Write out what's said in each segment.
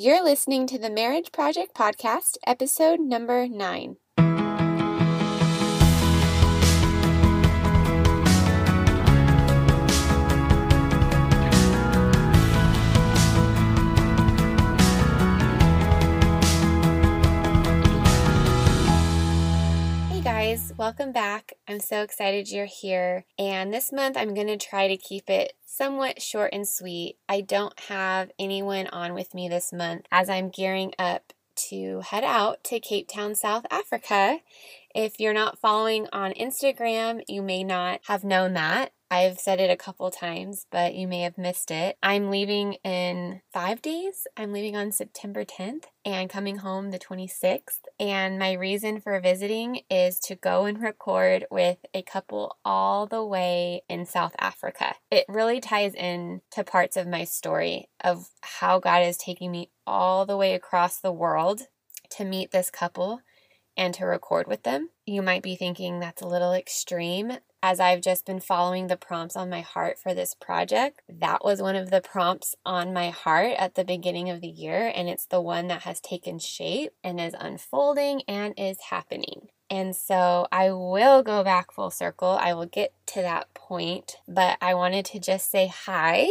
You're listening to the Marriage Project Podcast, episode number nine. Welcome back. I'm so excited you're here. And this month I'm going to try to keep it somewhat short and sweet. I don't have anyone on with me this month as I'm gearing up to head out to Cape Town, South Africa. If you're not following on Instagram, you may not have known that. I've said it a couple times, but you may have missed it. I'm leaving in five days. I'm leaving on September 10th and coming home the 26th. And my reason for visiting is to go and record with a couple all the way in South Africa. It really ties in to parts of my story of how God is taking me all the way across the world to meet this couple and to record with them. You might be thinking that's a little extreme as I've just been following the prompts on my heart for this project, that was one of the prompts on my heart at the beginning of the year, and it's the one that has taken shape and is unfolding and is happening. And so I will go back full circle. I will get to that point, but I wanted to just say hi.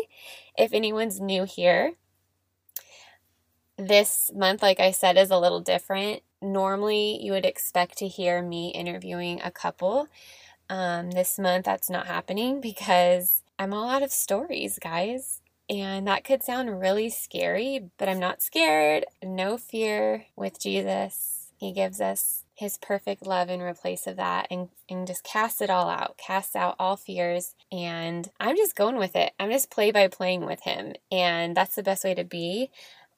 If anyone's new here, this month, like I said, is a little different. Normally, you would expect to hear me interviewing a couple um, this month, that's not happening because I'm all out of stories, guys. And that could sound really scary, but I'm not scared. No fear with Jesus. He gives us his perfect love in replace of that and, and just cast it all out, cast out all fears. And I'm just going with it. I'm just play by playing with him. And that's the best way to be.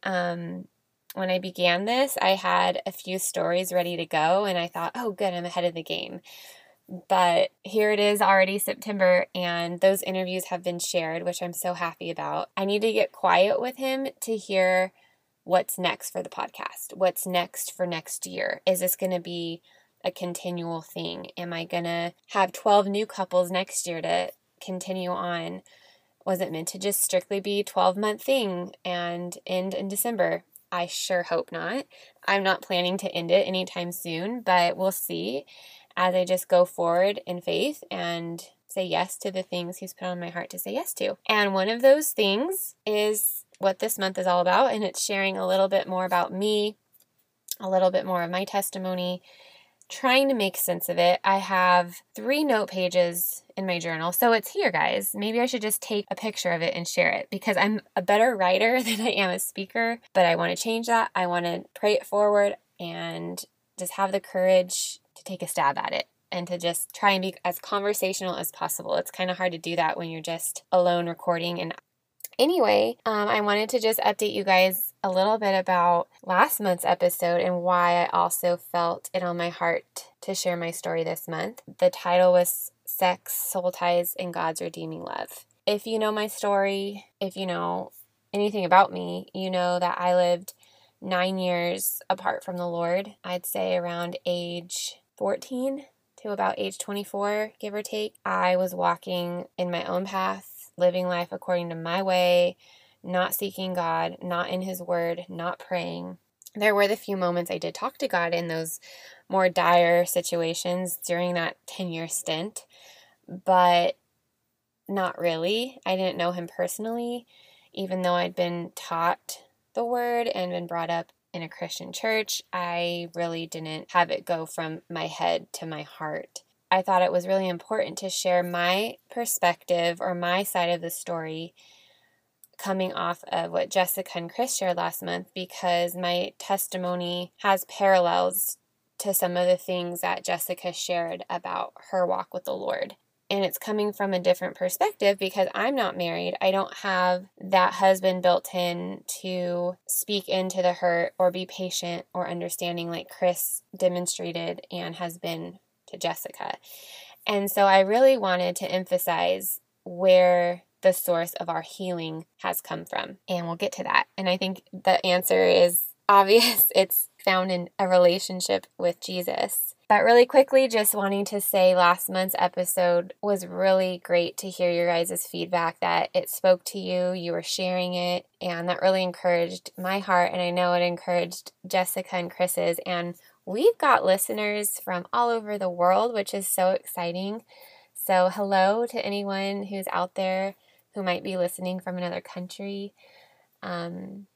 Um, when I began this, I had a few stories ready to go, and I thought, oh, good, I'm ahead of the game. But here it is already September, and those interviews have been shared, which I'm so happy about. I need to get quiet with him to hear what's next for the podcast. What's next for next year? Is this going to be a continual thing? Am I going to have 12 new couples next year to continue on? Was it meant to just strictly be 12 month thing and end in December? I sure hope not. I'm not planning to end it anytime soon, but we'll see as I just go forward in faith and say yes to the things He's put on my heart to say yes to. And one of those things is what this month is all about, and it's sharing a little bit more about me, a little bit more of my testimony, trying to make sense of it. I have three note pages in my journal. So it's here, guys. Maybe I should just take a picture of it and share it because I'm a better writer than I am a speaker, but I want to change that. I want to pray it forward and just have the courage to take a stab at it and to just try and be as conversational as possible. It's kind of hard to do that when you're just alone recording. And anyway, um, I wanted to just update you guys a little bit about last month's episode and why I also felt it on my heart to share my story this month. The title was Sex, Soul Ties, and God's Redeeming Love. If you know my story, if you know anything about me, you know that I lived nine years apart from the Lord. I'd say around age 14 to about age 24, give or take, I was walking in my own path, living life according to my way, not seeking God, not in His Word, not praying. There were the few moments I did talk to God in those more dire situations during that 10 year stint, but not really. I didn't know Him personally, even though I'd been taught the Word and been brought up in a Christian church, I really didn't have it go from my head to my heart. I thought it was really important to share my perspective or my side of the story coming off of what Jessica and Chris shared last month because my testimony has parallels to some of the things that Jessica shared about her walk with the Lord and it's coming from a different perspective because I'm not married. I don't have that husband built in to speak into the hurt or be patient or understanding like Chris demonstrated and has been to Jessica. And so I really wanted to emphasize where the source of our healing has come from. And we'll get to that. And I think the answer is obvious. It's found in a relationship with Jesus. But really quickly, just wanting to say last month's episode was really great to hear your guys' feedback that it spoke to you, you were sharing it, and that really encouraged my heart. And I know it encouraged Jessica and Chris's. And we've got listeners from all over the world, which is so exciting. So, hello to anyone who's out there who might be listening from another country. Um,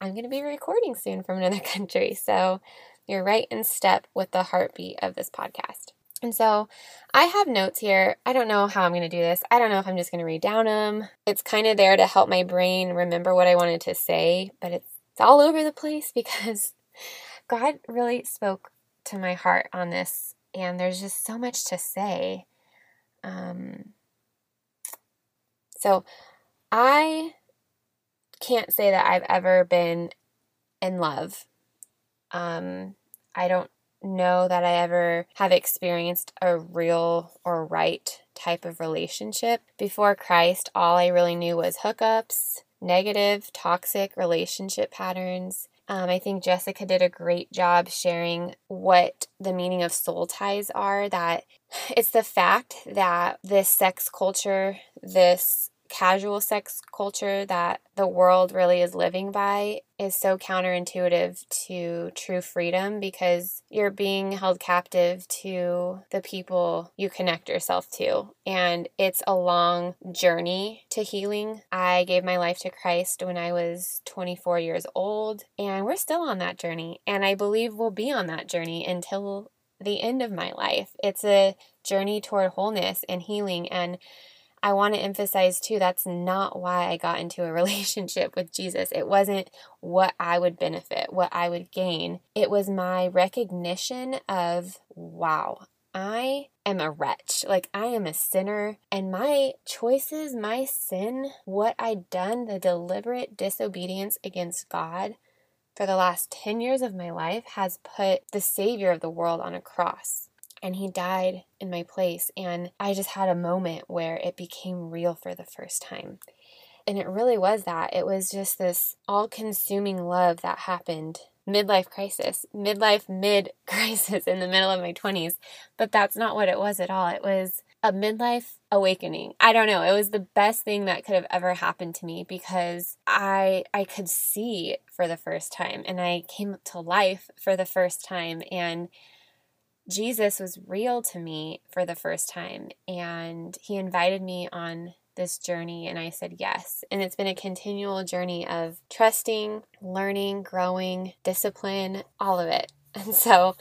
I'm going to be recording soon from another country. So, you're right in step with the heartbeat of this podcast. And so I have notes here. I don't know how I'm going to do this. I don't know if I'm just going to read down them. It's kind of there to help my brain remember what I wanted to say, but it's, it's all over the place because God really spoke to my heart on this, and there's just so much to say. Um, so I can't say that I've ever been in love um, I don't know that I ever have experienced a real or right type of relationship. Before Christ, all I really knew was hookups, negative, toxic relationship patterns. Um, I think Jessica did a great job sharing what the meaning of soul ties are. That it's the fact that this sex culture, this casual sex culture that the world really is living by is so counterintuitive to true freedom because you're being held captive to the people you connect yourself to. And it's a long journey to healing. I gave my life to Christ when I was 24 years old, and we're still on that journey. And I believe we'll be on that journey until the end of my life. It's a journey toward wholeness and healing and I want to emphasize too that's not why I got into a relationship with Jesus. It wasn't what I would benefit, what I would gain. It was my recognition of, wow, I am a wretch. Like, I am a sinner, and my choices, my sin, what I'd done, the deliberate disobedience against God for the last 10 years of my life has put the Savior of the world on a cross and he died in my place. And I just had a moment where it became real for the first time. And it really was that. It was just this all consuming love that happened midlife crisis, midlife mid crisis in the middle of my 20s. But that's not what it was at all. It was a midlife awakening. I don't know. It was the best thing that could have ever happened to me because I I could see for the first time and I came to life for the first time and Jesus was real to me for the first time and he invited me on this journey and I said yes. And it's been a continual journey of trusting, learning, growing, discipline, all of it. And so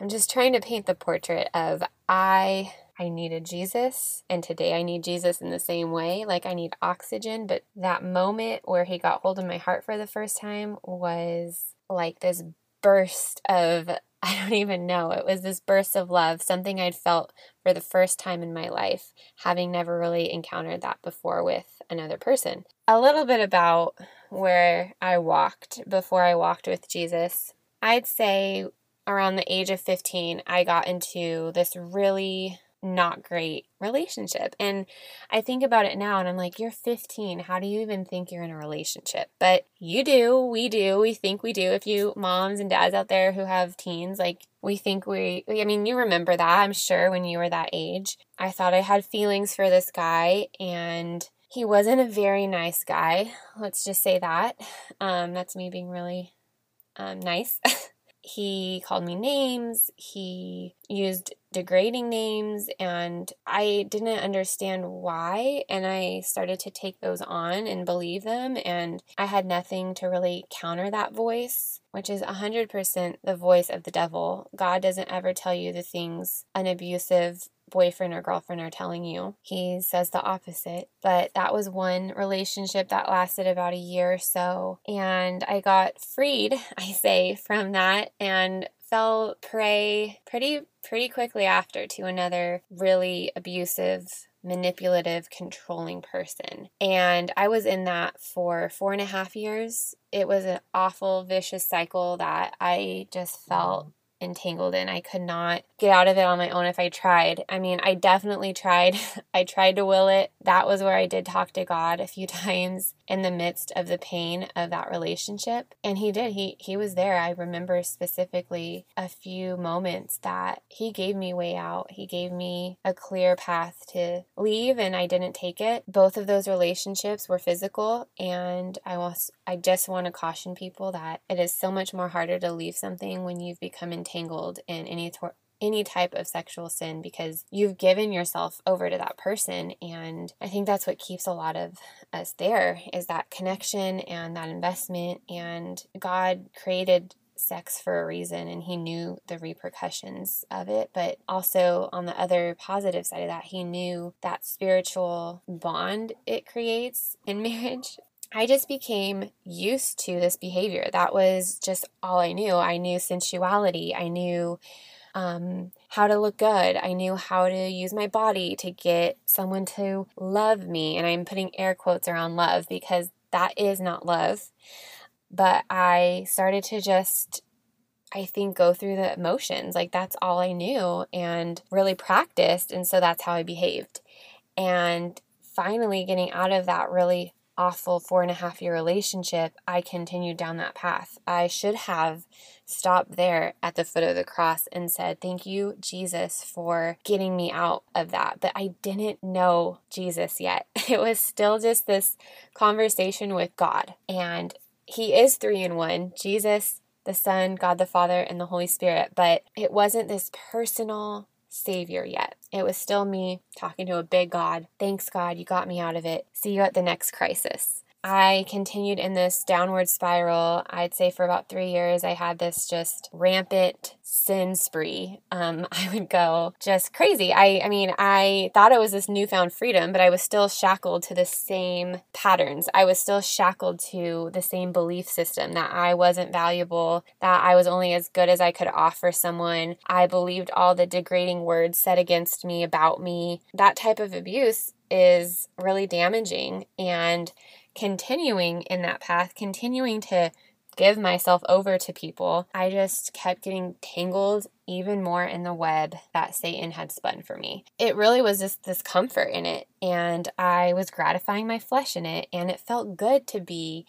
I'm just trying to paint the portrait of I I needed Jesus and today I need Jesus in the same way. Like I need oxygen, but that moment where he got hold of my heart for the first time was like this burst of I don't even know. It was this burst of love, something I'd felt for the first time in my life, having never really encountered that before with another person. A little bit about where I walked before I walked with Jesus. I'd say around the age of 15, I got into this really not great relationship. And I think about it now and I'm like, you're 15. How do you even think you're in a relationship? But you do. We do. We think we do. If you moms and dads out there who have teens, like, we think we, I mean, you remember that, I'm sure, when you were that age. I thought I had feelings for this guy and he wasn't a very nice guy. Let's just say that. Um, that's me being really um, nice. he called me names. He used degrading names and I didn't understand why and I started to take those on and believe them and I had nothing to really counter that voice which is 100% the voice of the devil. God doesn't ever tell you the things an abusive boyfriend or girlfriend are telling you. He says the opposite. But that was one relationship that lasted about a year or so. And I got freed, I say, from that and fell prey pretty pretty quickly after to another really abusive manipulative, controlling person. And I was in that for four and a half years. It was an awful, vicious cycle that I just felt entangled in. I could not get out of it on my own if I tried. I mean, I definitely tried. I tried to will it. That was where I did talk to God a few times in the midst of the pain of that relationship. And he did. He he was there. I remember specifically a few moments that he gave me way out. He gave me a clear path to leave and I didn't take it. Both of those relationships were physical and I was I just want to caution people that it is so much more harder to leave something when you've become entangled in any tor- any type of sexual sin because you've given yourself over to that person. And i think that's what keeps a lot of us there is that connection and that investment. And god created sex for a reason and he knew the repercussions of it. But also on the other positive side of that he knew that spiritual bond it creates in marriage I just became used to this behavior. That was just all I knew. I knew sensuality. I knew um, how to look good. I knew how to use my body to get someone to love me. And I'm putting air quotes around love because that is not love. But I started to just, I think, go through the emotions. Like that's all I knew and really practiced. And so that's how I behaved. And finally getting out of that really awful four and a half year relationship, I continued down that path. I should have stopped there at the foot of the cross and said, Thank you, Jesus, for getting me out of that. But I didn't know Jesus yet. It was still just this conversation with God. And He is three in one Jesus, the Son, God the Father, and the Holy Spirit. But it wasn't this personal Savior yet. It was still me talking to a big God. Thanks, God, you got me out of it. See you at the next crisis. I continued in this downward spiral. I'd say for about three years, I had this just rampant sin spree. Um, I would go just crazy. I, I mean, I thought it was this newfound freedom, but I was still shackled to the same patterns. I was still shackled to the same belief system that I wasn't valuable, that I was only as good as I could offer someone. I believed all the degrading words said against me, about me. That type of abuse is really damaging. And continuing in that path, continuing to give myself over to people, I just kept getting tangled even more in the web that Satan had spun for me. It really was just this comfort in it, and I was gratifying my flesh in it, and it felt good to be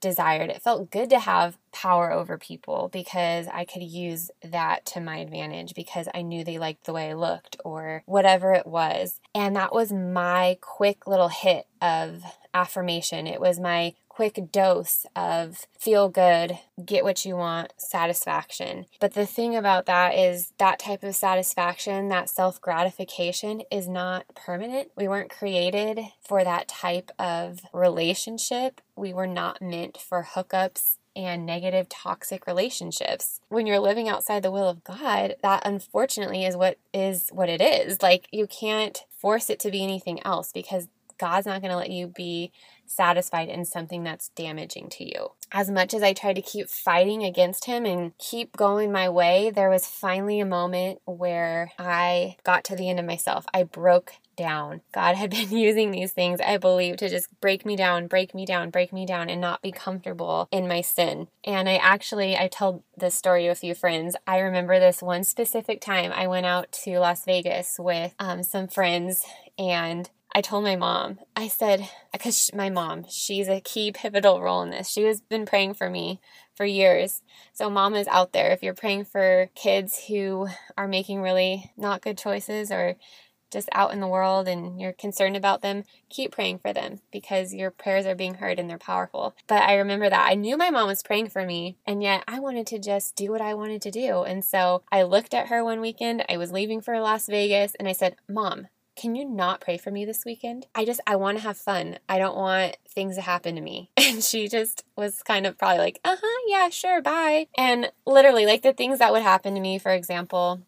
desired. It felt good to have power over people because I could use that to my advantage because I knew they liked the way I looked or whatever it was. And that was my quick little hit of affirmation. It was my quick dose of feel good, get what you want satisfaction. But the thing about that is that type of satisfaction, that self gratification, is not permanent. We weren't created for that type of relationship. We were not meant for hookups and negative toxic relationships. When you're living outside the will of God, that unfortunately is what is what it is. Like you can't force it to be anything else because God's not going to let you be satisfied in something that's damaging to you. As much as I tried to keep fighting against him and keep going my way, there was finally a moment where I got to the end of myself. I broke down. God had been using these things, I believe, to just break me down, break me down, break me down, and not be comfortable in my sin. And I actually, I told this story to a few friends. I remember this one specific time I went out to Las Vegas with um, some friends and I told my mom, I said, because my mom, she's a key pivotal role in this. She has been praying for me for years. So, mom is out there. If you're praying for kids who are making really not good choices or just out in the world and you're concerned about them, keep praying for them because your prayers are being heard and they're powerful. But I remember that I knew my mom was praying for me, and yet I wanted to just do what I wanted to do. And so I looked at her one weekend. I was leaving for Las Vegas and I said, Mom, can you not pray for me this weekend? I just, I want to have fun. I don't want things to happen to me. And she just was kind of probably like, uh huh, yeah, sure, bye. And literally, like the things that would happen to me, for example,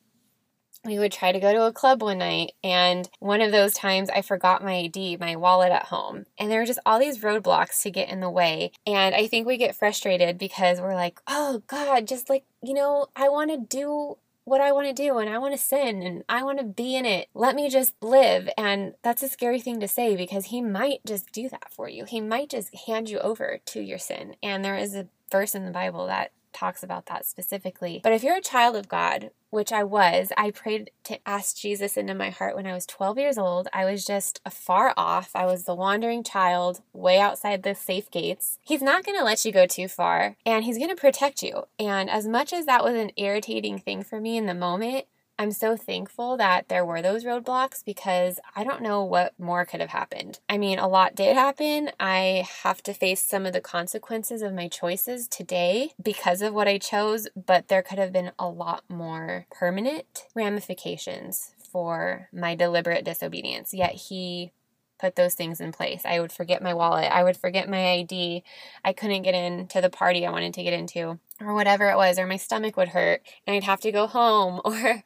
we would try to go to a club one night and one of those times I forgot my ID, my wallet at home. And there were just all these roadblocks to get in the way. And I think we get frustrated because we're like, "Oh god, just like, you know, I want to do what I want to do and I want to sin and I want to be in it. Let me just live. And that's a scary thing to say because he might just do that for you. He might just hand you over to your sin. And there is a verse in the Bible that talks about that specifically. But if you're a child of God, which I was, I prayed to ask Jesus into my heart when I was 12 years old. I was just far off. I was the wandering child way outside the safe gates. He's not going to let you go too far and he's going to protect you. And as much as that was an irritating thing for me in the moment, I'm so thankful that there were those roadblocks because I don't know what more could have happened. I mean, a lot did happen. I have to face some of the consequences of my choices today because of what I chose, but there could have been a lot more permanent ramifications for my deliberate disobedience. Yet he put those things in place. I would forget my wallet. I would forget my ID. I couldn't get into the party I wanted to get into, or whatever it was, or my stomach would hurt and I'd have to go home, or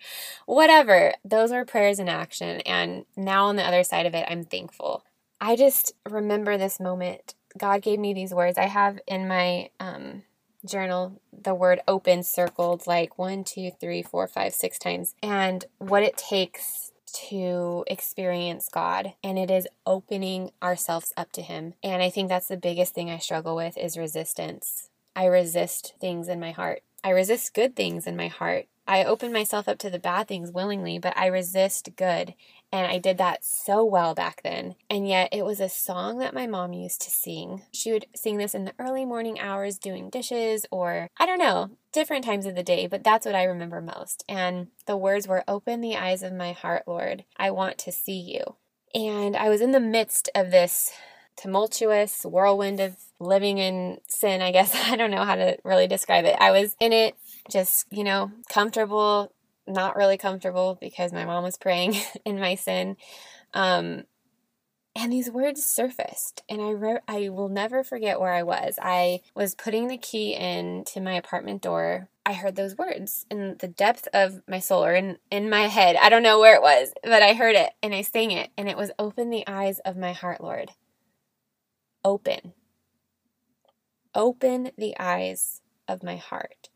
whatever. Those were prayers in action. And now on the other side of it, I'm thankful. I just remember this moment. God gave me these words. I have in my um, journal the word open circled like one, two, three, four, five, six times, and what it takes to experience God and it is opening ourselves up to him. And I think that's the biggest thing I struggle with is resistance. I resist things in my heart. I resist good things in my heart. I open myself up to the bad things willingly, but I resist good. And I did that so well back then. And yet it was a song that my mom used to sing. She would sing this in the early morning hours doing dishes or I don't know, different times of the day, but that's what I remember most. And the words were, Open the eyes of my heart, Lord. I want to see you. And I was in the midst of this tumultuous whirlwind of living in sin, I guess. I don't know how to really describe it. I was in it, just, you know, comfortable, not really comfortable because my mom was praying in my sin. Um, and these words surfaced and I wrote I will never forget where I was. I was putting the key in to my apartment door. I heard those words in the depth of my soul or in, in my head. I don't know where it was, but I heard it and I sang it and it was open the eyes of my heart, Lord. Open. Open the eyes of my heart.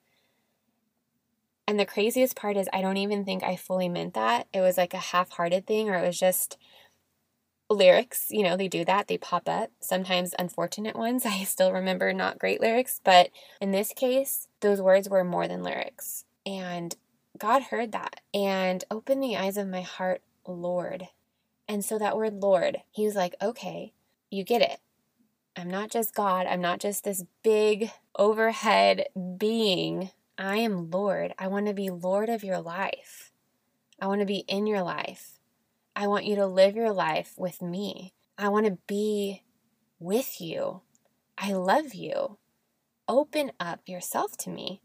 And the craziest part is, I don't even think I fully meant that. It was like a half hearted thing, or it was just lyrics. You know, they do that, they pop up. Sometimes unfortunate ones. I still remember not great lyrics, but in this case, those words were more than lyrics. And God heard that and opened the eyes of my heart, Lord. And so that word Lord, he was like, okay, you get it. I'm not just God. I'm not just this big overhead being I am Lord. I want to be Lord of your life. I want to be in your life. I want you to live your life with me. I want to be with you. I love you. Open up yourself to me.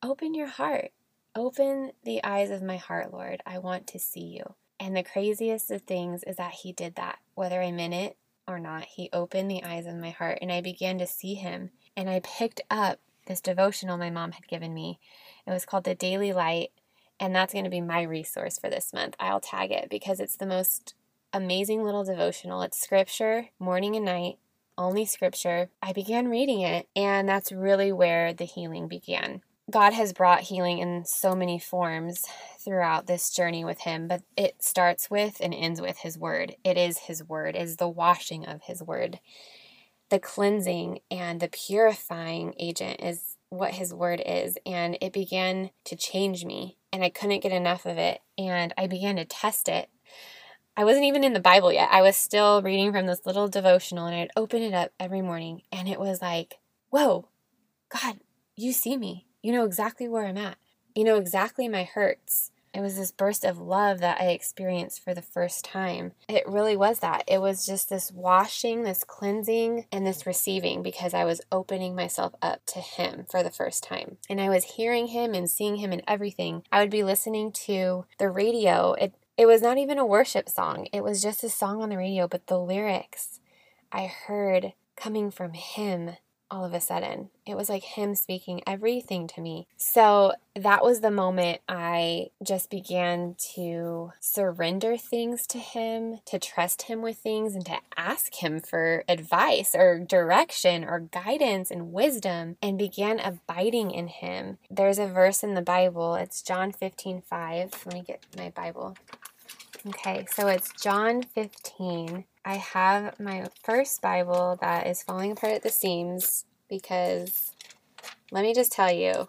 Open your heart. Open the eyes of my heart, Lord. I want to see you. And the craziest of things is that He did that, whether I'm in it or not. He opened the eyes of my heart and I began to see Him. And I picked up this devotional my mom had given me. It was called The Daily Light, and that's going to be my resource for this month. I'll tag it because it's the most amazing little devotional. It's scripture, morning and night, only scripture. I began reading it, and that's really where the healing began. God has brought healing in so many forms throughout this journey with Him, but it starts with and ends with His Word. It is His Word, it is the washing of His Word the cleansing and the purifying agent is what his word is. And it began to change me, and I couldn't get enough of it. And I began to test it. I wasn't even in the Bible yet. I was still reading from this little devotional, and I'd open it up every morning, and it was like, whoa, God, you see me. You know exactly where I'm at. You know exactly my hurts it was this burst of love that I experienced for the first time. It really was that. It was just this washing, this cleansing, and this receiving because I was opening myself up to Him for the first time. And I was hearing Him and seeing Him in everything. I would be listening to the radio. It, it was not even a worship song, it was just a song on the radio, but the lyrics I heard coming from Him all of a sudden. It was like him speaking everything to me. So that was the moment I just began to surrender things to him, to trust him with things, and to ask him for advice or direction or guidance and wisdom, and began abiding in him. There's a verse in the Bible, it's John 15 5. Let me get my Bible. Okay, so it's John 15. I have my first Bible that is falling apart at the seams because let me just tell you,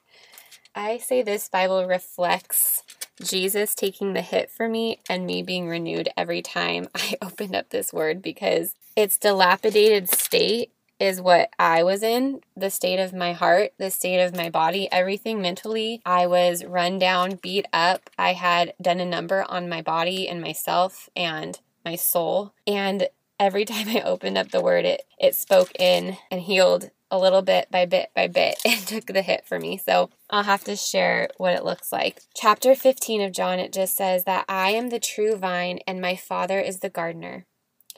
I say this Bible reflects Jesus taking the hit for me and me being renewed every time I opened up this word because its dilapidated state is what I was in the state of my heart, the state of my body, everything mentally. I was run down, beat up. I had done a number on my body and myself and my soul. And every time I opened up the word, it, it spoke in and healed a little bit by bit by bit and took the hit for me. So I'll have to share what it looks like. Chapter 15 of John, it just says that I am the true vine and my Father is the gardener.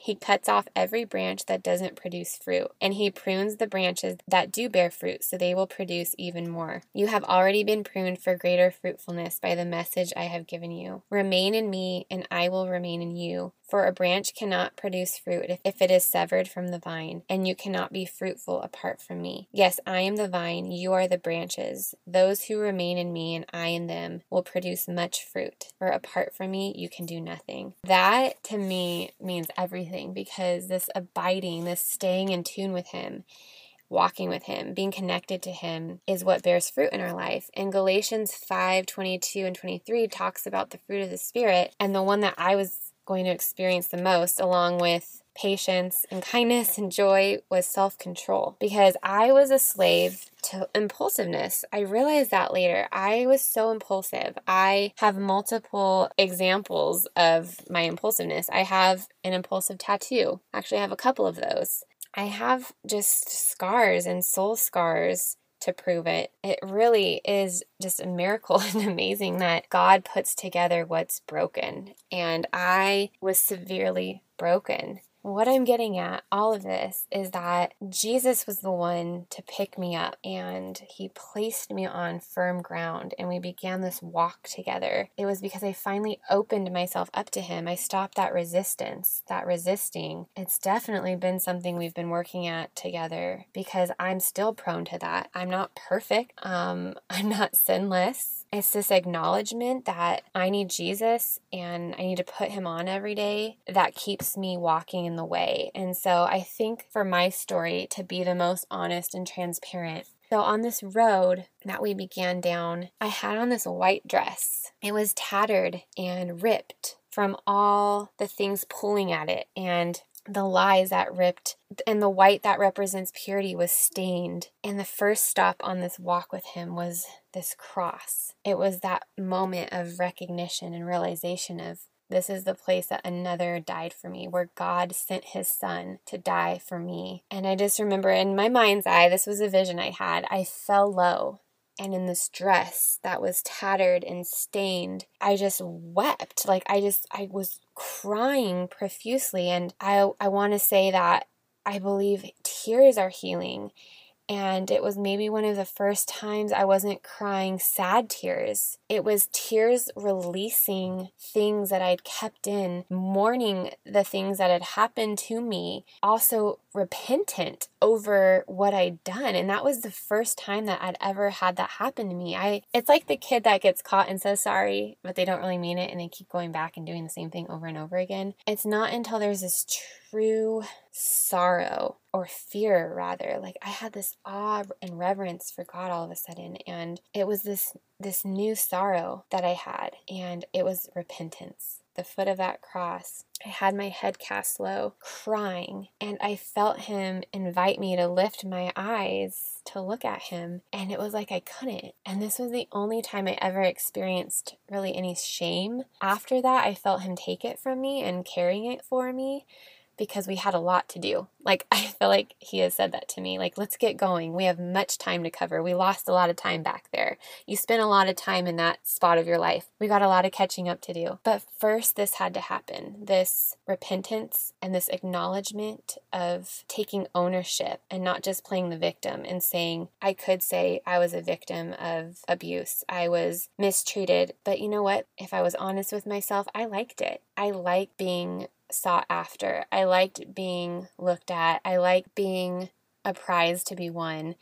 He cuts off every branch that doesn't produce fruit, and he prunes the branches that do bear fruit so they will produce even more. You have already been pruned for greater fruitfulness by the message I have given you. Remain in me, and I will remain in you. For a branch cannot produce fruit if it is severed from the vine, and you cannot be fruitful apart from me. Yes, I am the vine, you are the branches. Those who remain in me and I in them will produce much fruit, for apart from me, you can do nothing. That to me means everything because this abiding, this staying in tune with Him, walking with him, being connected to him is what bears fruit in our life. And Galatians 5 22 and 23 talks about the fruit of the Spirit. And the one that I was going to experience the most, along with patience and kindness and joy, was self control. Because I was a slave to impulsiveness. I realized that later. I was so impulsive. I have multiple examples of my impulsiveness. I have an impulsive tattoo. Actually, I have a couple of those. I have just scars and soul scars to prove it. It really is just a miracle and amazing that God puts together what's broken. And I was severely broken. What I'm getting at, all of this, is that Jesus was the one to pick me up and he placed me on firm ground and we began this walk together. It was because I finally opened myself up to him. I stopped that resistance, that resisting. It's definitely been something we've been working at together because I'm still prone to that. I'm not perfect, um, I'm not sinless. It's this acknowledgement that I need Jesus and I need to put him on every day that keeps me walking in the way. And so I think for my story to be the most honest and transparent, so, on this road that we began down, I had on this white dress. It was tattered and ripped from all the things pulling at it. And the lies that ripped and the white that represents purity was stained. And the first stop on this walk with him was this cross. It was that moment of recognition and realization of this is the place that another died for me, where God sent his son to die for me. And I just remember in my mind's eye, this was a vision I had. I fell low and in this dress that was tattered and stained i just wept like i just i was crying profusely and i i want to say that i believe tears are healing and it was maybe one of the first times I wasn't crying sad tears. It was tears releasing things that I'd kept in, mourning the things that had happened to me, also repentant over what I'd done. And that was the first time that I'd ever had that happen to me. I it's like the kid that gets caught and says sorry, but they don't really mean it and they keep going back and doing the same thing over and over again. It's not until there's this true sorrow or fear rather like i had this awe and reverence for god all of a sudden and it was this this new sorrow that i had and it was repentance the foot of that cross i had my head cast low crying and i felt him invite me to lift my eyes to look at him and it was like i couldn't. And this was the only time i ever experienced really any shame. After that i felt him take it from me and carrying it for me because we had a lot to do. Like, I feel like he has said that to me. Like, let's get going. We have much time to cover. We lost a lot of time back there. You spent a lot of time in that spot of your life. We got a lot of catching up to do. But first, this had to happen this repentance and this acknowledgement of taking ownership and not just playing the victim and saying, I could say I was a victim of abuse. I was mistreated. But you know what? If I was honest with myself, I liked it. I like being sought after. I liked being looked at. I liked being a prize to be won.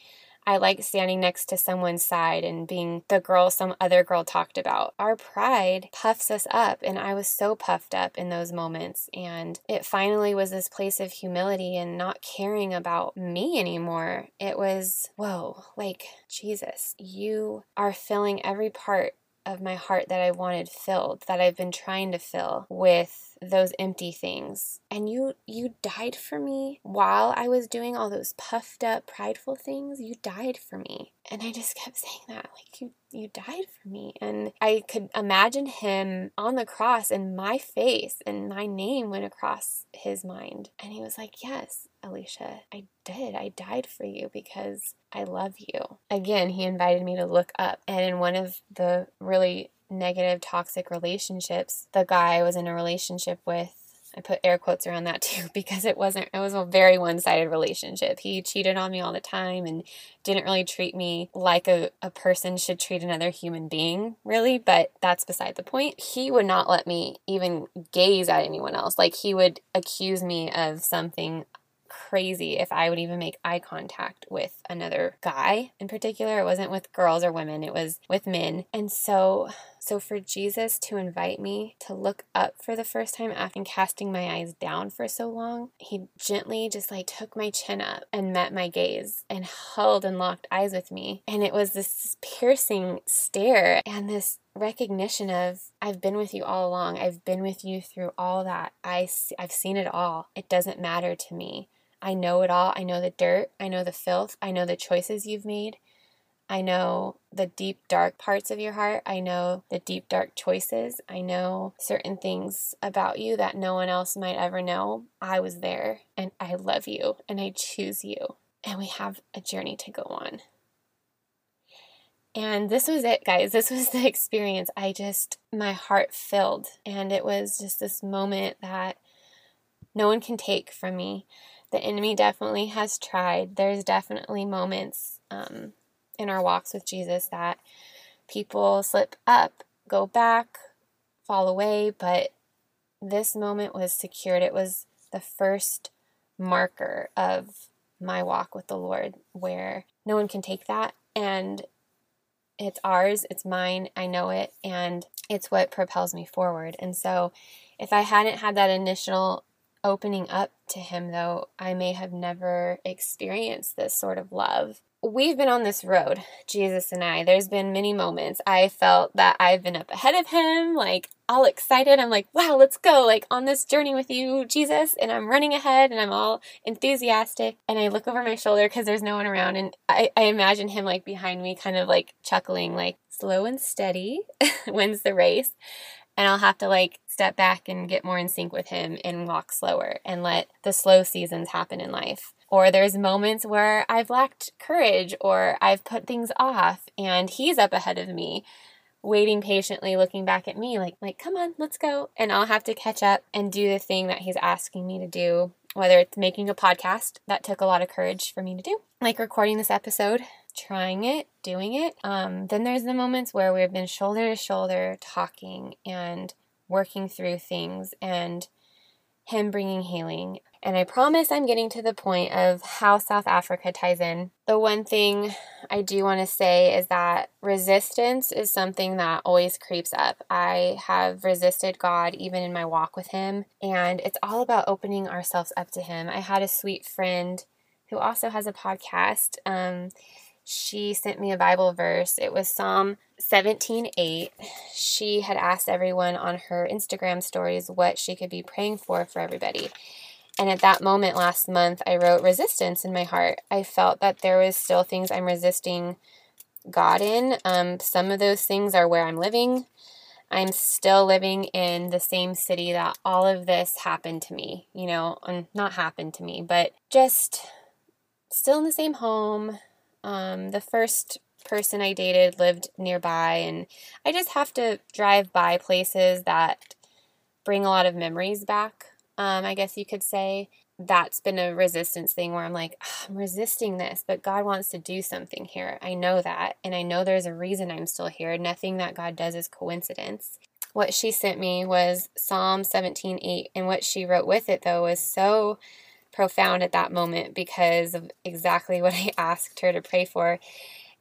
I like standing next to someone's side and being the girl some other girl talked about. Our pride puffs us up, and I was so puffed up in those moments. And it finally was this place of humility and not caring about me anymore. It was, whoa, like, Jesus, you are filling every part of my heart that I wanted filled, that I've been trying to fill with those empty things. And you you died for me while I was doing all those puffed up prideful things. You died for me. And I just kept saying that like you you died for me. And I could imagine him on the cross and my face and my name went across his mind. And he was like, "Yes, Alysha, I did. I died for you because I love you." Again, he invited me to look up. And in one of the really negative toxic relationships the guy I was in a relationship with I put air quotes around that too because it wasn't it was a very one-sided relationship. He cheated on me all the time and didn't really treat me like a, a person should treat another human being, really, but that's beside the point. He would not let me even gaze at anyone else. Like he would accuse me of something crazy if I would even make eye contact with another guy in particular. It wasn't with girls or women, it was with men. And so so for Jesus to invite me to look up for the first time after casting my eyes down for so long, he gently just like took my chin up and met my gaze and held and locked eyes with me. And it was this piercing stare and this recognition of I've been with you all along. I've been with you through all that. I I've seen it all. It doesn't matter to me. I know it all. I know the dirt. I know the filth. I know the choices you've made. I know the deep, dark parts of your heart. I know the deep, dark choices. I know certain things about you that no one else might ever know. I was there and I love you and I choose you. And we have a journey to go on. And this was it, guys. This was the experience. I just, my heart filled. And it was just this moment that no one can take from me. The enemy definitely has tried. There's definitely moments um, in our walks with Jesus that people slip up, go back, fall away, but this moment was secured. It was the first marker of my walk with the Lord where no one can take that and it's ours, it's mine, I know it, and it's what propels me forward. And so, if I hadn't had that initial opening up to Him, though, I may have never experienced this sort of love we've been on this road, Jesus and I. There's been many moments I felt that I've been up ahead of him, like all excited. I'm like, wow, let's go, like on this journey with you, Jesus. And I'm running ahead and I'm all enthusiastic. And I look over my shoulder because there's no one around. And I, I imagine him like behind me, kind of like chuckling, like slow and steady wins the race. And I'll have to like step back and get more in sync with him and walk slower and let the slow seasons happen in life. Or there's moments where I've lacked courage or I've put things off and he's up ahead of me waiting patiently looking back at me like like come on let's go and I'll have to catch up and do the thing that he's asking me to do whether it's making a podcast that took a lot of courage for me to do like recording this episode trying it doing it um, then there's the moments where we've been shoulder to shoulder talking and working through things and him bringing healing and I promise I'm getting to the point of how South Africa ties in. The one thing I do want to say is that resistance is something that always creeps up. I have resisted God even in my walk with Him, and it's all about opening ourselves up to Him. I had a sweet friend who also has a podcast. Um, she sent me a Bible verse. It was Psalm 17:8. She had asked everyone on her Instagram stories what she could be praying for for everybody. And at that moment last month, I wrote resistance in my heart. I felt that there was still things I'm resisting God in. Um, some of those things are where I'm living. I'm still living in the same city that all of this happened to me, you know, um, not happened to me, but just still in the same home. Um, the first person I dated lived nearby, and I just have to drive by places that bring a lot of memories back um, I guess you could say. That's been a resistance thing where I'm like, oh, I'm resisting this, but God wants to do something here. I know that. And I know there's a reason I'm still here. Nothing that God does is coincidence. What she sent me was Psalm 17 8. And what she wrote with it, though, was so profound at that moment because of exactly what I asked her to pray for.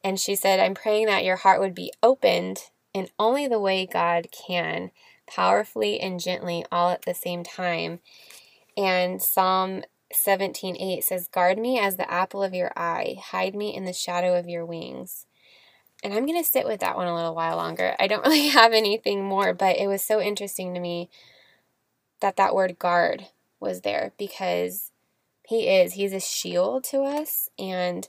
And she said, I'm praying that your heart would be opened in only the way God can, powerfully and gently, all at the same time. And Psalm 17:8 says, "Guard me as the apple of your eye, hide me in the shadow of your wings." And I'm going to sit with that one a little while longer. I don't really have anything more, but it was so interesting to me that that word guard was there because he is he's a shield to us and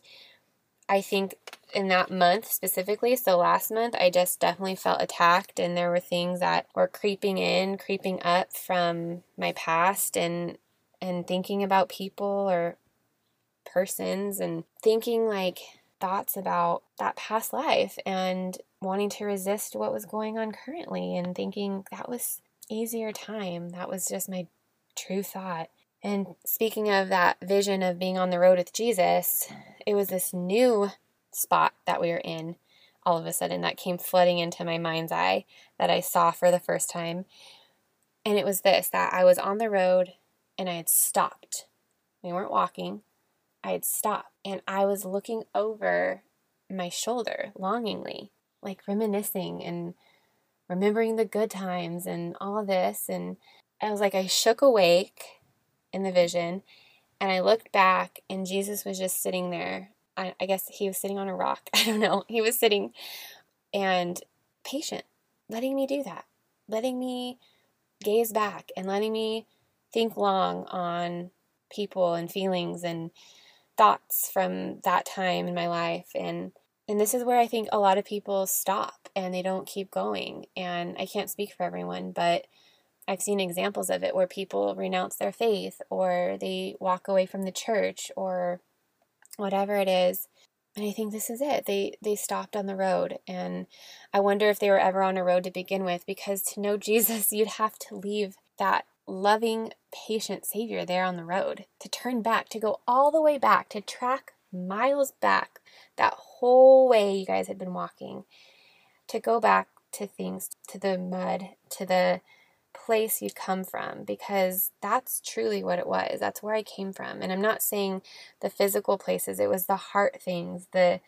I think in that month specifically, so last month, I just definitely felt attacked, and there were things that were creeping in, creeping up from my past, and and thinking about people or persons, and thinking like thoughts about that past life, and wanting to resist what was going on currently, and thinking that was easier time. That was just my true thought. And speaking of that vision of being on the road with Jesus, it was this new spot that we were in all of a sudden that came flooding into my mind's eye that I saw for the first time. And it was this that I was on the road and I had stopped. We weren't walking. I had stopped and I was looking over my shoulder longingly, like reminiscing and remembering the good times and all this. And I was like, I shook awake in the vision and I looked back and Jesus was just sitting there I, I guess he was sitting on a rock. I don't know. He was sitting and patient, letting me do that, letting me gaze back and letting me think long on people and feelings and thoughts from that time in my life and and this is where I think a lot of people stop and they don't keep going and I can't speak for everyone but I've seen examples of it where people renounce their faith or they walk away from the church or whatever it is. And I think this is it. They they stopped on the road and I wonder if they were ever on a road to begin with because to know Jesus you'd have to leave that loving, patient savior there on the road. To turn back, to go all the way back, to track miles back that whole way you guys had been walking. To go back to things, to the mud, to the place you'd come from because that's truly what it was. That's where I came from. And I'm not saying the physical places, it was the heart things, the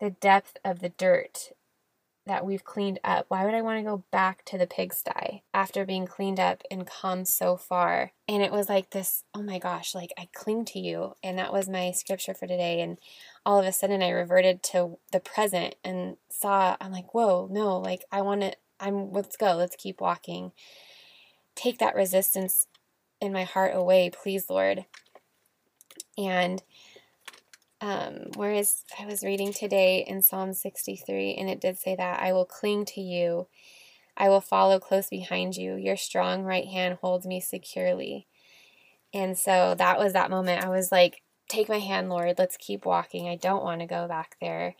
the depth of the dirt that we've cleaned up. Why would I want to go back to the pigsty after being cleaned up and come so far? And it was like this, oh my gosh, like I cling to you. And that was my scripture for today. And all of a sudden I reverted to the present and saw, I'm like, whoa, no, like I want to, I'm, let's go, let's keep walking take that resistance in my heart away, please, Lord. And um, whereas I was reading today in Psalm 63, and it did say that I will cling to you, I will follow close behind you. Your strong right hand holds me securely. And so that was that moment. I was like, Take my hand, Lord. Let's keep walking. I don't want to go back there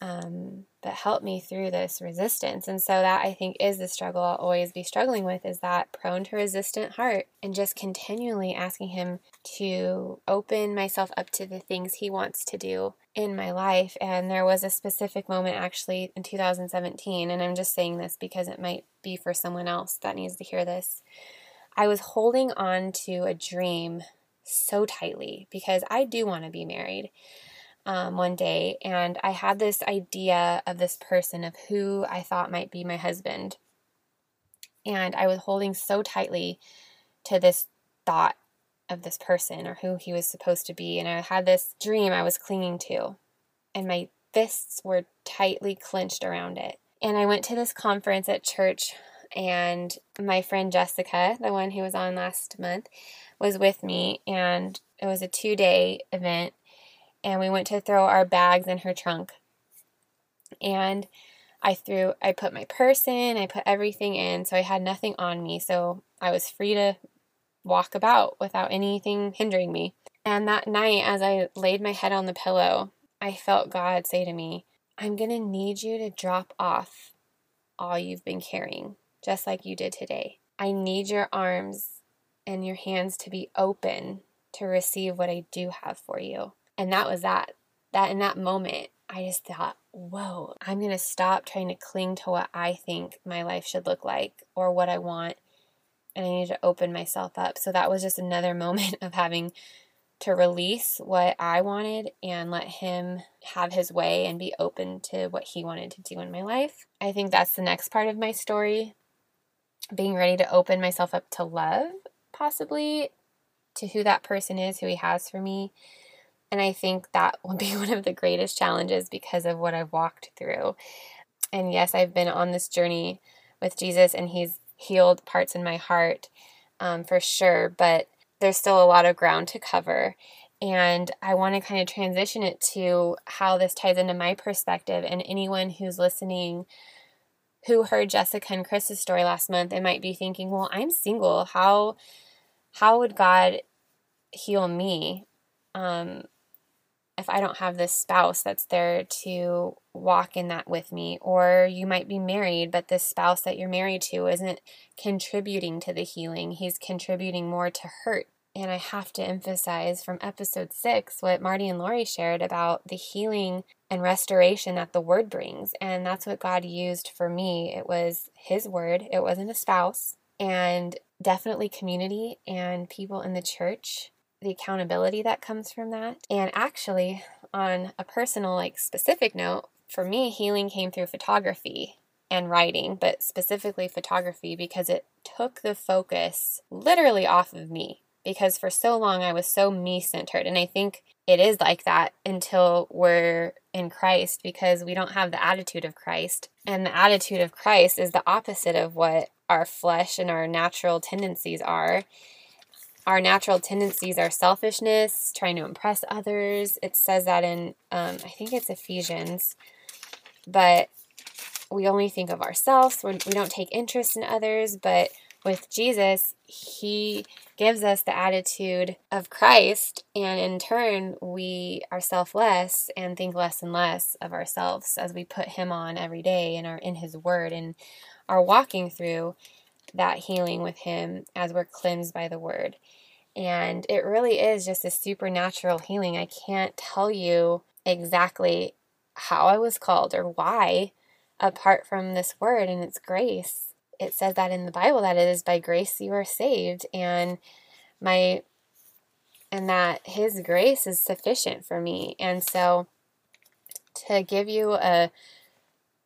um, but help me through this resistance. And so that I think is the struggle I'll always be struggling with is that prone to resistant heart and just continually asking him to open myself up to the things he wants to do in my life. And there was a specific moment actually in 2017, and I'm just saying this because it might be for someone else that needs to hear this. I was holding on to a dream so tightly because I do want to be married um, one day, and I had this idea of this person of who I thought might be my husband. And I was holding so tightly to this thought of this person or who he was supposed to be. And I had this dream I was clinging to, and my fists were tightly clenched around it. And I went to this conference at church, and my friend Jessica, the one who was on last month, was with me. And it was a two day event and we went to throw our bags in her trunk. And I threw, I put my purse in, I put everything in, so I had nothing on me. So I was free to walk about without anything hindering me. And that night, as I laid my head on the pillow, I felt God say to me, I'm going to need you to drop off all you've been carrying, just like you did today. I need your arms and your hands to be open to receive what I do have for you. And that was that. That in that moment, I just thought, whoa, I'm going to stop trying to cling to what I think my life should look like or what I want and I need to open myself up. So that was just another moment of having to release what I wanted and let him have his way and be open to what he wanted to do in my life. I think that's the next part of my story. Being ready to open myself up to love, possibly to who that person is, who he has for me. And I think that will be one of the greatest challenges because of what I've walked through. And yes, I've been on this journey with Jesus and he's healed parts in my heart um, for sure, but there's still a lot of ground to cover. And I want to kind of transition it to how this ties into my perspective. And anyone who's listening who heard Jessica and Chris's story last month and might be thinking, well, I'm single. How how would God heal me? Um, if I don't have this spouse that's there to walk in that with me, or you might be married, but this spouse that you're married to isn't contributing to the healing, he's contributing more to hurt. And I have to emphasize from episode six what Marty and Lori shared about the healing and restoration that the word brings. And that's what God used for me. It was His word, it wasn't a spouse, and definitely community and people in the church the accountability that comes from that. And actually, on a personal, like specific note, for me, healing came through photography and writing, but specifically photography because it took the focus literally off of me. Because for so long I was so me centered. And I think it is like that until we're in Christ because we don't have the attitude of Christ. And the attitude of Christ is the opposite of what our flesh and our natural tendencies are our natural tendencies are selfishness, trying to impress others. It says that in, um, I think it's Ephesians, but we only think of ourselves. We're, we do not take interest in others. But with Jesus, He gives us the attitude of Christ, and in turn, we are selfless and think less and less of ourselves as we put Him on every day and are in His Word and are walking through that healing with Him as we're cleansed by the Word. And it really is just a supernatural healing. I can't tell you exactly how I was called or why, apart from this word and its grace. It says that in the Bible that it is by grace you are saved. And my and that his grace is sufficient for me. And so to give you a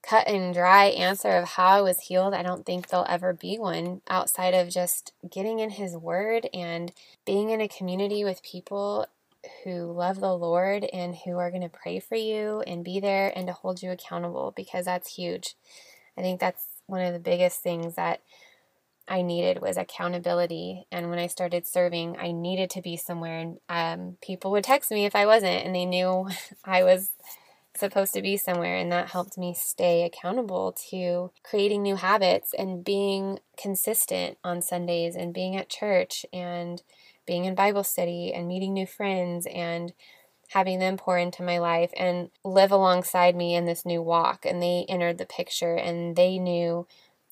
cut and dry answer of how I was healed. I don't think there'll ever be one outside of just getting in His Word and being in a community with people who love the Lord and who are going to pray for you and be there and to hold you accountable because that's huge. I think that's one of the biggest things that I needed was accountability. And when I started serving, I needed to be somewhere, and um, people would text me if I wasn't, and they knew I was supposed to be somewhere and that helped me stay accountable to creating new habits and being consistent on Sundays and being at church and being in Bible study and meeting new friends and having them pour into my life and live alongside me in this new walk. And they entered the picture and they knew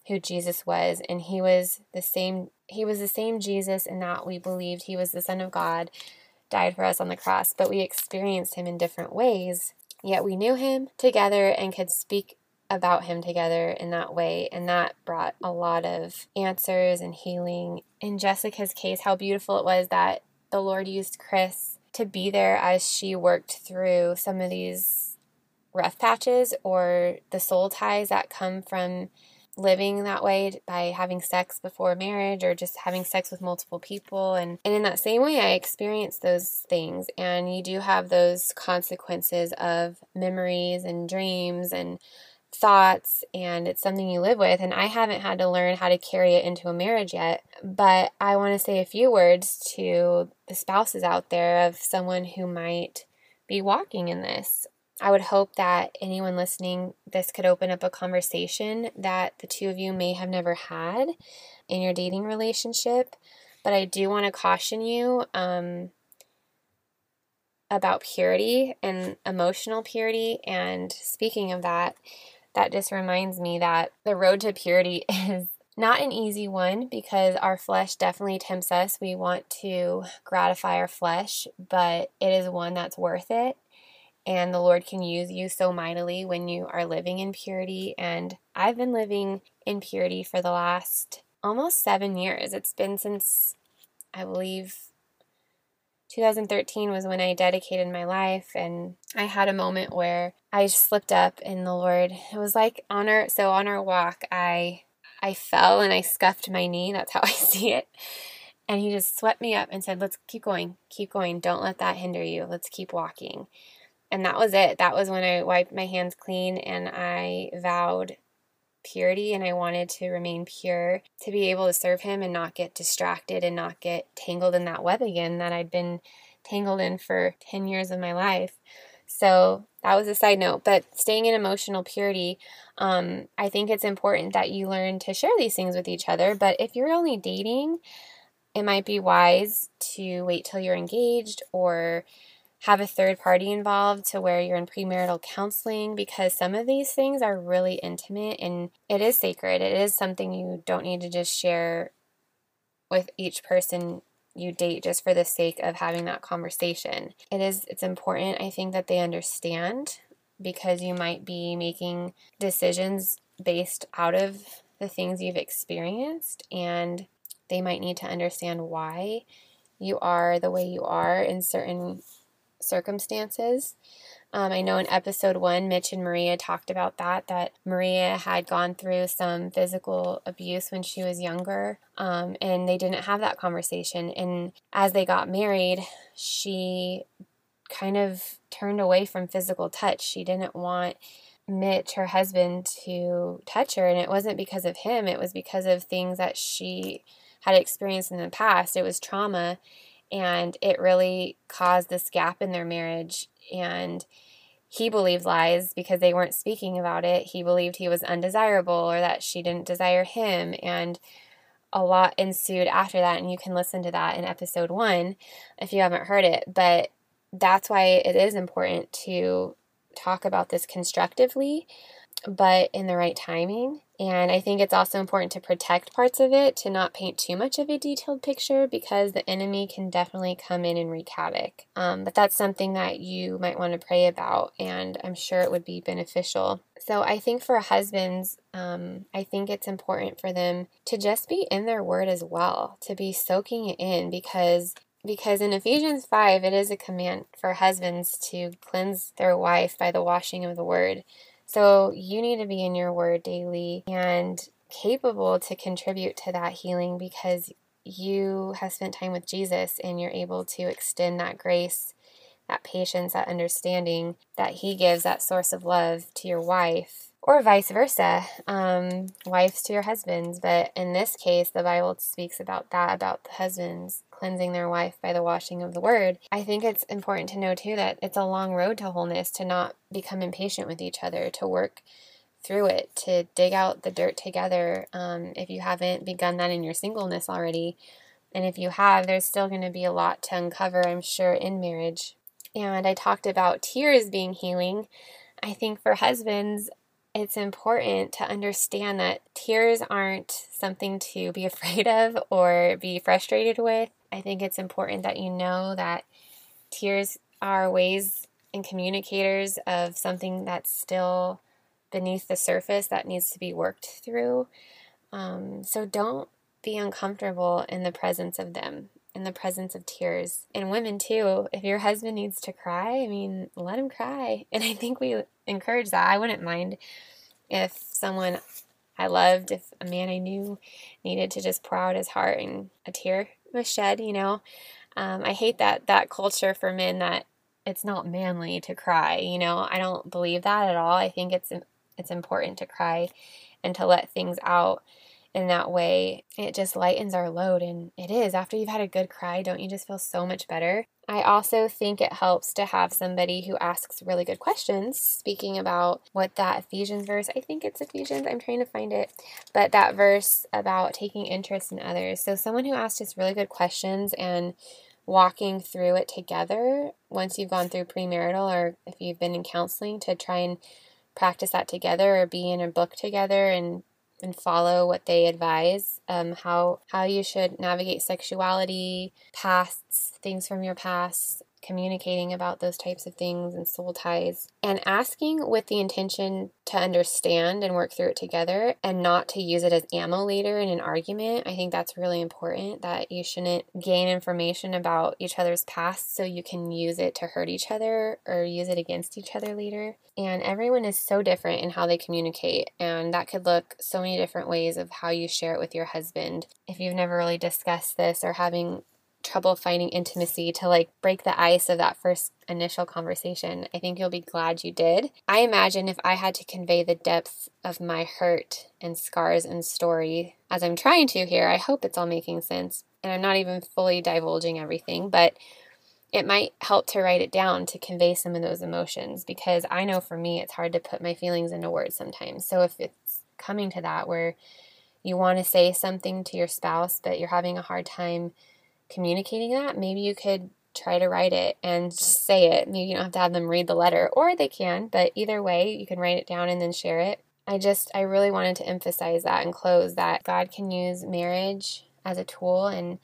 who Jesus was. And he was the same he was the same Jesus in that we believed he was the son of God died for us on the cross but we experienced him in different ways Yet we knew him together and could speak about him together in that way. And that brought a lot of answers and healing. In Jessica's case, how beautiful it was that the Lord used Chris to be there as she worked through some of these rough patches or the soul ties that come from living that way by having sex before marriage or just having sex with multiple people. And and in that same way I experienced those things. And you do have those consequences of memories and dreams and thoughts. And it's something you live with. And I haven't had to learn how to carry it into a marriage yet. But I want to say a few words to the spouses out there of someone who might be walking in this I would hope that anyone listening, this could open up a conversation that the two of you may have never had in your dating relationship. But I do want to caution you um, about purity and emotional purity. And speaking of that, that just reminds me that the road to purity is not an easy one because our flesh definitely tempts us. We want to gratify our flesh, but it is one that's worth it and the Lord can use you so mightily when you are living in purity. And I've been living in purity for the last almost seven years. It's been since, I believe, 2013 was when I dedicated my life, and I had a moment where I slipped up in the Lord. It was like on our so on our walk, I I fell and I scuffed my knee. That's how I see it. And he just swept me up and said, "Let's keep going, keep going. Don't let that hinder you. Let's keep walking." And that was it. That was when I wiped my hands clean and I vowed purity and I wanted to remain pure to be able to serve him and not get distracted and not get tangled in that web again that I'd been tangled in for 10 years of my life. So that was a side note. But staying in emotional purity, um, I think it's important that you learn to share these things with each other. But if you're only dating, it might be wise to wait till you're engaged or have a third party involved to where you're in premarital counseling because some of these things are really intimate and it is sacred. It is something you don't need to just share with each person you date just for the sake of having that conversation. It is it's important I think that they understand because you might be making decisions based out of the things you've experienced and they might need to understand why you are the way you are in certain circumstances. Um, I know in episode one, Mitch and Maria talked about that, that Maria had gone through some physical abuse when she was younger, um, and they didn't have that conversation. And as they got married, she kind of turned away from physical touch. She didn't want Mitch, her husband, to touch her, and it wasn't because of him, it was because of things that she had experienced in the past. It was trauma and it really caused this gap in their marriage and he believed lies because they weren't speaking about it. He believed he was undesirable or that she didn't desire him and a lot ensued after that and you can listen to that in episode 1 if you haven't heard it but that's why it is important to talk about this constructively but in the right timing and I think it's also important to protect parts of it, to not paint too much of a detailed picture because the enemy can definitely come in and wreak havoc. Um, but that's something that you might want to pray about, and I'm sure it would be beneficial. So I think for husbands, um, I think it's important for them to just be in their word as well, to be soaking it in because because in Ephesians 5 it is a command for husbands to cleanse their wife by the washing of the word. So you need to be in your word daily and capable to contribute to that healing because you have spent time with Jesus and you're able to extend that grace, that patience, that understanding that He gives, that source of love to your wife or vice versa, um, wives to your husbands. But in this case, the Bible speaks about that, about the husbands cleansing their wife by the washing of the word. I think it's important to know too that it's a long road to wholeness to not become impatient with each other, to work through it, to dig out the dirt together. Um, if you haven't begun that in your singleness already, and if you have, there's still going to be a lot to uncover, I'm sure, in marriage. And I talked about tears being healing. I think for husbands, it's important to understand that tears aren't something to be afraid of or be frustrated with. I think it's important that you know that tears are ways and communicators of something that's still beneath the surface that needs to be worked through. Um, so don't be uncomfortable in the presence of them, in the presence of tears. And women, too, if your husband needs to cry, I mean, let him cry. And I think we encourage that. I wouldn't mind if someone I loved, if a man I knew needed to just pour out his heart and a tear was shed, you know. Um, I hate that that culture for men that it's not manly to cry, you know. I don't believe that at all. I think it's it's important to cry and to let things out in that way. It just lightens our load and it is after you've had a good cry, don't you just feel so much better? I also think it helps to have somebody who asks really good questions. Speaking about what that Ephesians verse, I think it's Ephesians, I'm trying to find it, but that verse about taking interest in others. So, someone who asks just really good questions and walking through it together once you've gone through premarital or if you've been in counseling to try and practice that together or be in a book together and and follow what they advise um, how how you should navigate sexuality pasts things from your past communicating about those types of things and soul ties and asking with the intention to understand and work through it together and not to use it as ammo later in an argument. I think that's really important that you shouldn't gain information about each other's past so you can use it to hurt each other or use it against each other later. And everyone is so different in how they communicate, and that could look so many different ways of how you share it with your husband. If you've never really discussed this or having trouble finding intimacy to like break the ice of that first initial conversation, I think you'll be glad you did. I imagine if I had to convey the depth of my hurt and scars and story as I'm trying to here, I hope it's all making sense. And I'm not even fully divulging everything, but it might help to write it down to convey some of those emotions because I know for me it's hard to put my feelings into words sometimes. So if it's coming to that where you want to say something to your spouse, but you're having a hard time communicating that, maybe you could try to write it and say it. Maybe you don't have to have them read the letter, or they can, but either way, you can write it down and then share it. I just, I really wanted to emphasize that and close that God can use marriage as a tool and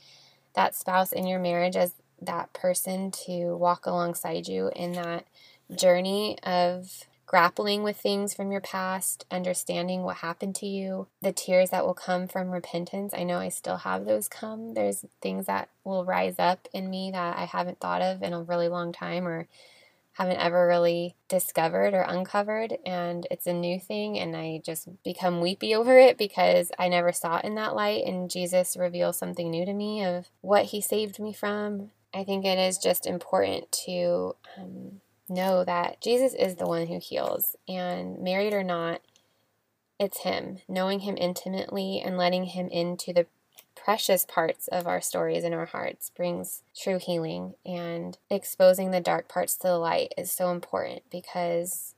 that spouse in your marriage as that person to walk alongside you in that journey of grappling with things from your past, understanding what happened to you, the tears that will come from repentance. I know I still have those come. There's things that will rise up in me that I haven't thought of in a really long time or haven't ever really discovered or uncovered and it's a new thing and I just become weepy over it because I never saw it in that light and Jesus reveals something new to me of what he saved me from. I think it is just important to um, know that Jesus is the one who heals, and married or not, it's Him. Knowing Him intimately and letting Him into the precious parts of our stories and our hearts brings true healing, and exposing the dark parts to the light is so important because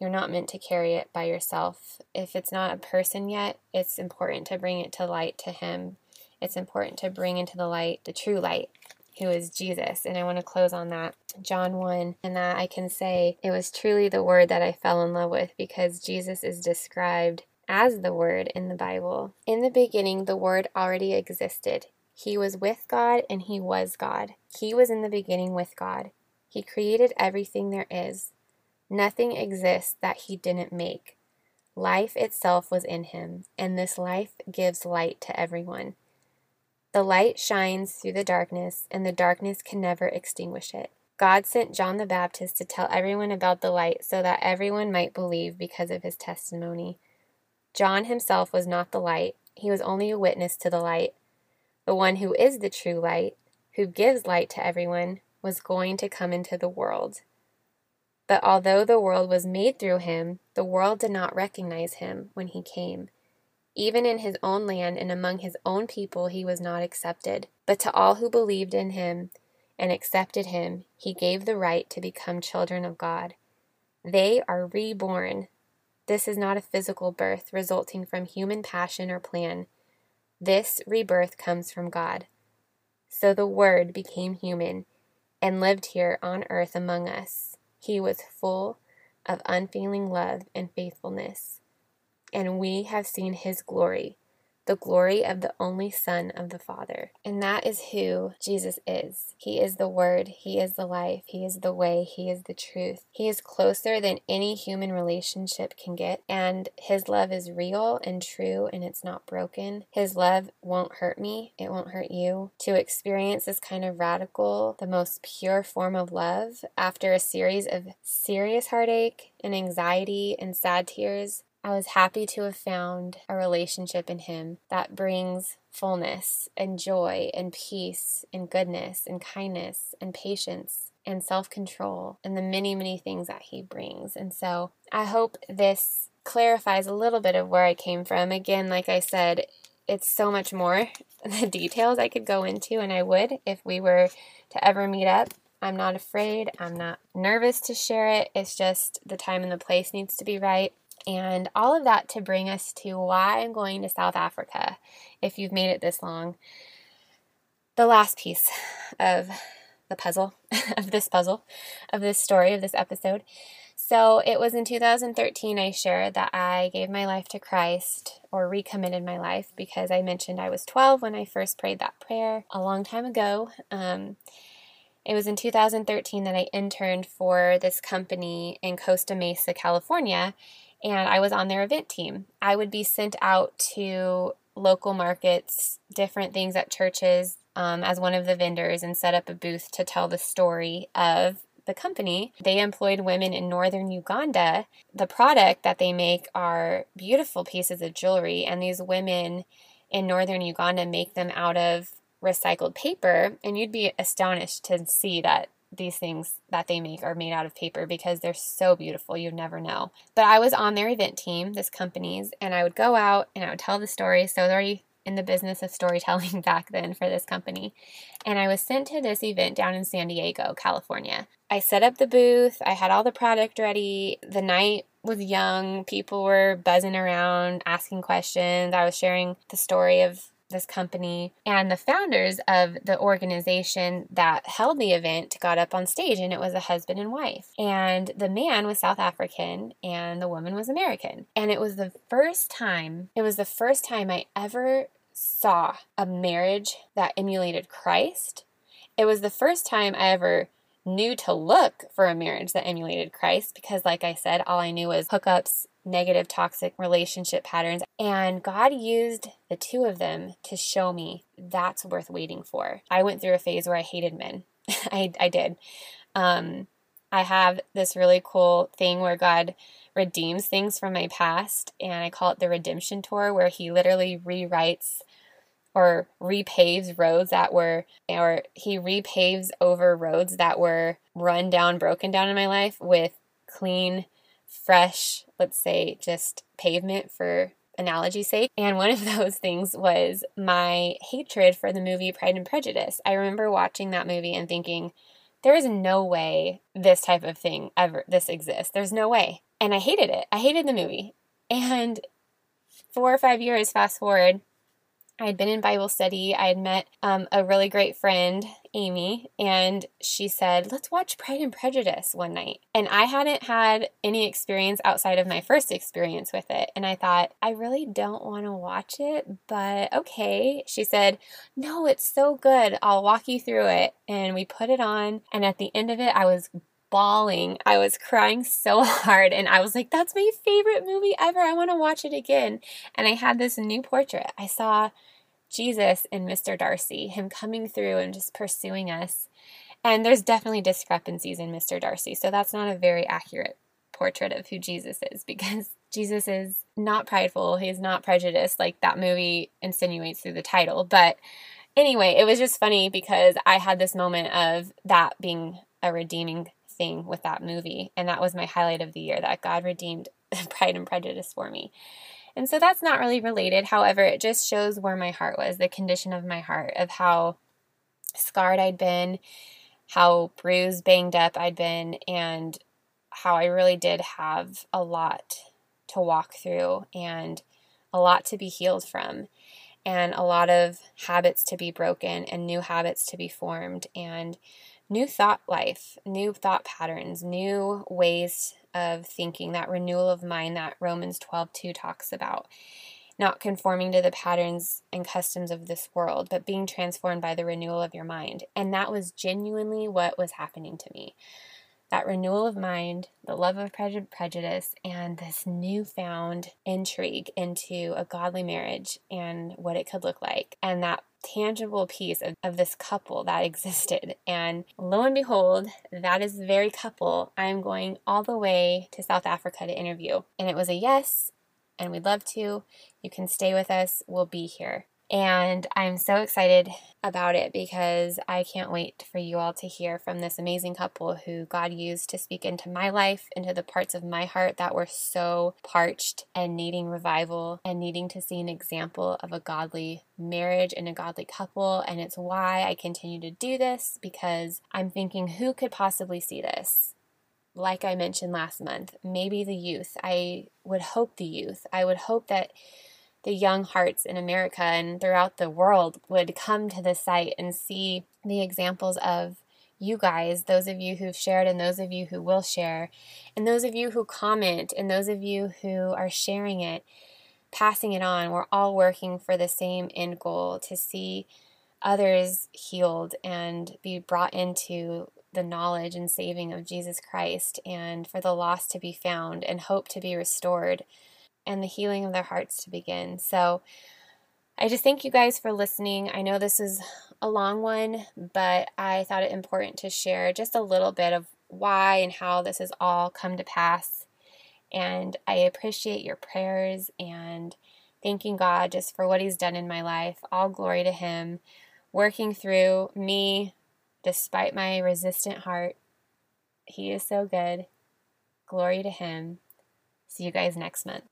you're not meant to carry it by yourself. If it's not a person yet, it's important to bring it to light to Him. It's important to bring into the light the true light who is Jesus. And I want to close on that. John 1, and that I can say it was truly the word that I fell in love with because Jesus is described as the Word in the Bible. In the beginning, the Word already existed. He was with God and He was God. He was in the beginning with God. He created everything there is. Nothing exists that He didn't make. Life itself was in Him, and this life gives light to everyone. The light shines through the darkness, and the darkness can never extinguish it. God sent John the Baptist to tell everyone about the light so that everyone might believe because of his testimony. John himself was not the light, he was only a witness to the light. The one who is the true light, who gives light to everyone, was going to come into the world. But although the world was made through him, the world did not recognize him when he came. Even in his own land and among his own people, he was not accepted. But to all who believed in him and accepted him, he gave the right to become children of God. They are reborn. This is not a physical birth resulting from human passion or plan. This rebirth comes from God. So the Word became human and lived here on earth among us. He was full of unfailing love and faithfulness and we have seen his glory, the glory of the only Son of the Father. And that is who Jesus is. He is the Word, He is the life, He is the way, He is the truth. He is closer than any human relationship can get, and His love is real and true, and it's not broken. His love won't hurt me, it won't hurt you. To experience this kind of radical, the most pure form of love after a series of serious heartache and anxiety and sad tears I was happy to have found a relationship in Him that brings fullness and joy and peace and goodness and kindness and patience and self control and the many, many things that He brings. And so I hope this clarifies a little bit of where I came from. Again, like I said, it's so much more the details I could go into, and I would if we were to ever meet up. I'm not afraid. I'm not nervous to share it. It's just the time and the place needs to be right. And all of that to bring us to why I'm going to South Africa, if you've made it this long. The last piece of the puzzle, of this puzzle, of this story, of this episode. So it was in 2013 I shared that I gave my life to Christ or recommitted my life because I mentioned I was 12 when I first prayed that prayer a long time ago. Um, It was in 2013 that I interned for this company in Costa Mesa, California, and I was on their event team. I would be sent out to local markets, different things at churches um, as one of the vendors, and set up a booth to tell the story of the company. They employed women in northern Uganda. The product that they make are beautiful pieces of jewelry, and these women in northern Uganda make them out of recycled paper. And you'd be astonished to see that these things that they make are made out of paper because they're so beautiful. You'd never know. But I was on their event team, this company's, and I would go out and I would tell the story. So I was already in the business of storytelling back then for this company. And I was sent to this event down in San Diego, California. I set up the booth, I had all the product ready. The night was young, people were buzzing around, asking questions. I was sharing the story of this company. And the founders of the organization that held the event got up on stage, and it was a husband and wife. And the man was South African, and the woman was American. And it was the first time, it was the first time I ever saw a marriage that emulated Christ. It was the first time I ever knew to look for a marriage that emulated Christ because, like I said, all I knew was hookups, negative, toxic relationship patterns. And God used the two of them to show me that's worth waiting for. I went through a phase where I hated men. I, I did. Um, I have this really cool thing where God redeems things from my past, and I call it the redemption tour, where He literally rewrites or repaves roads that were, or He repaves over roads that were run down, broken down in my life with clean, fresh, let's say, just pavement for analogy sake. And one of those things was my hatred for the movie Pride and Prejudice. I remember watching that movie and thinking, there is no way this type of thing ever this exists. There's no way. And I hated it. I hated the movie. And four or five years fast forward, I had been in Bible study. I had met um, a really great friend, Amy, and she said, Let's watch Pride and Prejudice one night. And I hadn't had any experience outside of my first experience with it. And I thought, I really don't want to watch it, but okay. She said, No, it's so good. I'll walk you through it. And we put it on. And at the end of it, I was bawling. I was crying so hard and I was like, that's my favorite movie ever. I want to watch it again. And I had this new portrait. I saw Jesus and Mr. Darcy, him coming through and just pursuing us. And there's definitely discrepancies in Mr. Darcy. So that's not a very accurate portrait of who Jesus is because Jesus is not prideful. He's not prejudiced like that movie insinuates through the title. But anyway, it was just funny because I had this moment of that being a redeeming thing with that movie. And that was my highlight of the year that God redeemed Pride and Prejudice for me. And so that's not really related. However, it just shows where my heart was, the condition of my heart, of how scarred I'd been, how bruised, banged up I'd been, and how I really did have a lot to walk through and a lot to be healed from, and a lot of habits to be broken and new habits to be formed, and new thought life, new thought patterns, new ways of thinking, that renewal of mind that Romans 12 2 talks about. Not conforming to the patterns and customs of this world, but being transformed by the renewal of your mind. And that was genuinely what was happening to me. That renewal of mind, the love of prejudice, and this newfound intrigue into a godly marriage and what it could look like. And that tangible piece of, of this couple that existed. And lo and behold, that is the very couple I'm going all the way to South Africa to interview. And it was a yes, and we'd love to. You can stay with us, we'll be here. And I'm so excited about it because I can't wait for you all to hear from this amazing couple who God used to speak into my life, into the parts of my heart that were so parched and needing revival and needing to see an example of a godly marriage and a godly couple. And it's why I continue to do this because I'm thinking, who could possibly see this? Like I mentioned last month, maybe the youth. I would hope the youth. I would hope that the young hearts in America and throughout the world would come to the site and see the examples of you guys, those of you who've shared and those of you who will share, and those of you who comment and those of you who are sharing it, passing it on. We're all working for the same end goal to see others healed and be brought into the knowledge and saving of Jesus Christ, and for the lost to be found and hope to be restored, and the healing of their hearts to begin. So, I just thank you guys for listening. I know this is a long one, but I thought it important to share just a little bit of why and how this has all come to pass. And I appreciate your prayers and thanking God just for what He's done in my life. All glory to Him, working through me despite my resistant heart. He is so good. Glory to Him. See you guys next month.